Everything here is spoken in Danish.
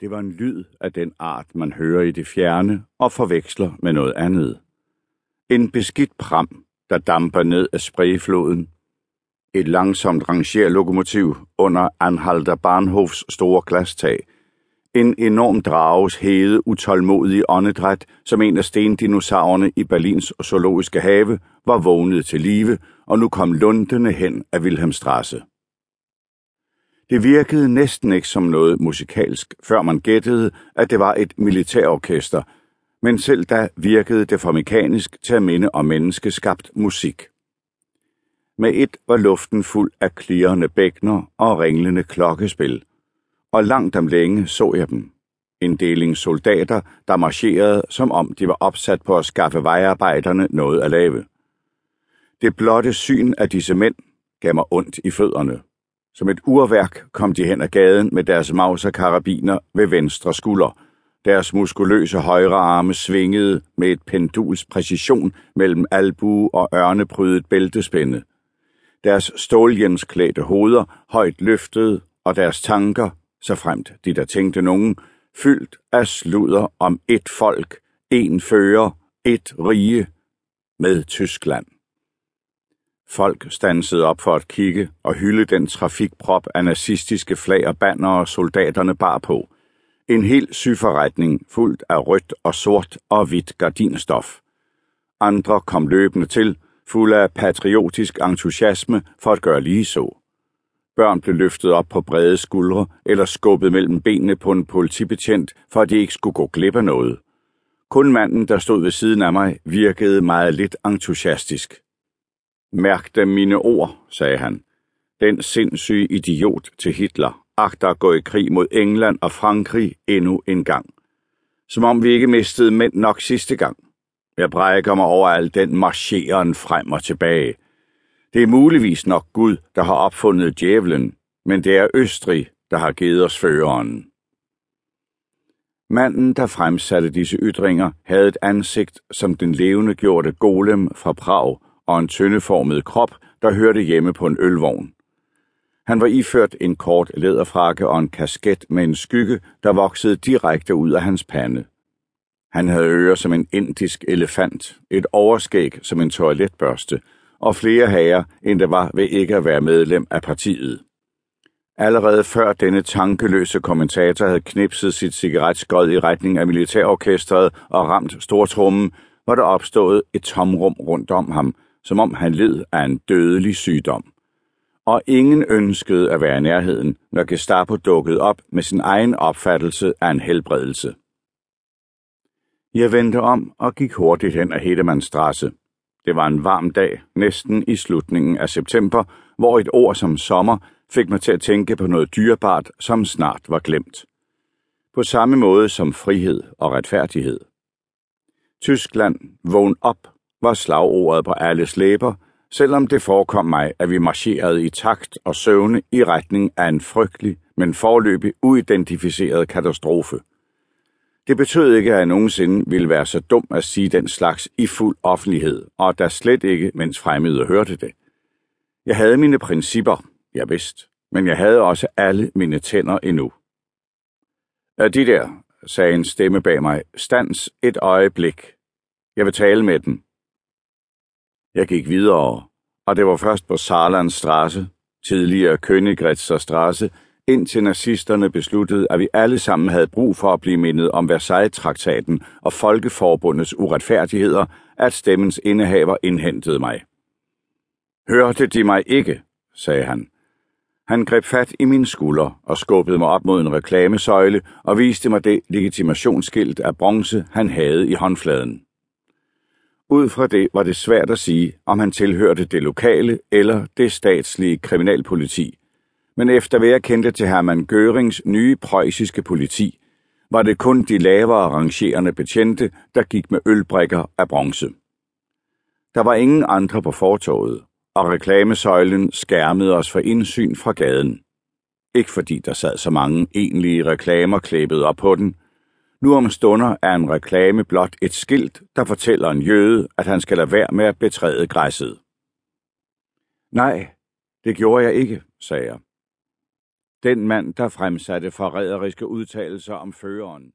Det var en lyd af den art, man hører i det fjerne og forveksler med noget andet. En beskidt pram, der damper ned af sprayfloden. Et langsomt rangerlokomotiv under Anhalter Bahnhofs store glastag. En enorm drages hede utålmodige åndedræt, som en af stendinosaurerne i Berlins zoologiske have, var vågnet til live, og nu kom lundende hen af Wilhelmstrasse. Det virkede næsten ikke som noget musikalsk, før man gættede, at det var et militærorkester, men selv da virkede det for mekanisk til at minde om menneskeskabt musik. Med et var luften fuld af klirrende bækner og ringlende klokkespil, og langt om længe så jeg dem. En deling soldater, der marcherede, som om de var opsat på at skaffe vejarbejderne noget at lave. Det blotte syn af disse mænd gav mig ondt i fødderne. Som et urværk kom de hen ad gaden med deres mauserkarabiner ved venstre skulder. Deres muskuløse højre arme svingede med et penduls præcision mellem albue og ørneprydet bæltespænde. Deres ståljensklædte hoveder højt løftede, og deres tanker, så fremt de der tænkte nogen, fyldt af sludder om et folk, en fører, et rige med Tyskland. Folk stansede op for at kigge og hylde den trafikprop af nazistiske flag og bannere soldaterne bar på. En hel syforretning fuldt af rødt og sort og hvidt gardinstof. Andre kom løbende til, fulde af patriotisk entusiasme for at gøre lige så. Børn blev løftet op på brede skuldre eller skubbet mellem benene på en politibetjent, for at de ikke skulle gå glip af noget. Kun manden, der stod ved siden af mig, virkede meget lidt entusiastisk. Mærk dem mine ord, sagde han. Den sindssyge idiot til Hitler agter at gå i krig mod England og Frankrig endnu en gang. Som om vi ikke mistede mænd nok sidste gang. Jeg brækker mig over al den marcheren frem og tilbage. Det er muligvis nok Gud, der har opfundet djævlen, men det er Østrig, der har givet os føreren. Manden, der fremsatte disse ytringer, havde et ansigt som den levende gjorte golem fra Prag, og en tyndeformet krop, der hørte hjemme på en ølvogn. Han var iført en kort læderfrakke og en kasket med en skygge, der voksede direkte ud af hans pande. Han havde ører som en indisk elefant, et overskæg som en toiletbørste, og flere hager, end der var ved ikke at være medlem af partiet. Allerede før denne tankeløse kommentator havde knipset sit cigaretskod i retning af militærorkestret og ramt stortrummen, var der opstået et tomrum rundt om ham, som om han led af en dødelig sygdom. Og ingen ønskede at være i nærheden, når Gestapo dukkede op med sin egen opfattelse af en helbredelse. Jeg vendte om og gik hurtigt hen ad Hedemannstrasse. Det var en varm dag, næsten i slutningen af september, hvor et ord som sommer fik mig til at tænke på noget dyrebart, som snart var glemt. På samme måde som frihed og retfærdighed. Tyskland, vågn op, var slagordet på alles læber, selvom det forekom mig, at vi marcherede i takt og søvne i retning af en frygtelig, men forløbig uidentificeret katastrofe. Det betød ikke, at jeg nogensinde ville være så dum at sige den slags i fuld offentlighed, og der slet ikke, mens fremmede hørte det. Jeg havde mine principper, jeg vidste, men jeg havde også alle mine tænder endnu. Er de der, sagde en stemme bag mig, stands et øjeblik. Jeg vil tale med den. Jeg gik videre, og det var først på Saarlands Strasse, tidligere Königgrätzer Strasse, indtil nazisterne besluttede, at vi alle sammen havde brug for at blive mindet om Versailles-traktaten og Folkeforbundets uretfærdigheder, at stemmens indehaver indhentede mig. Hørte de mig ikke, sagde han. Han greb fat i min skulder og skubbede mig op mod en reklamesøjle og viste mig det legitimationsskilt af bronze, han havde i håndfladen. Ud fra det var det svært at sige, om han tilhørte det lokale eller det statslige kriminalpoliti. Men efter hvad jeg kendte til Hermann Görings nye preussiske politi, var det kun de lavere rangerende betjente, der gik med ølbrikker af bronze. Der var ingen andre på fortoget, og reklamesøjlen skærmede os for indsyn fra gaden. Ikke fordi der sad så mange egentlige reklamer klæbet op på den, nu om stunder er en reklame blot et skilt, der fortæller en jøde, at han skal lade være med at betræde græsset. Nej, det gjorde jeg ikke, sagde jeg. Den mand, der fremsatte forræderiske udtalelser om føreren.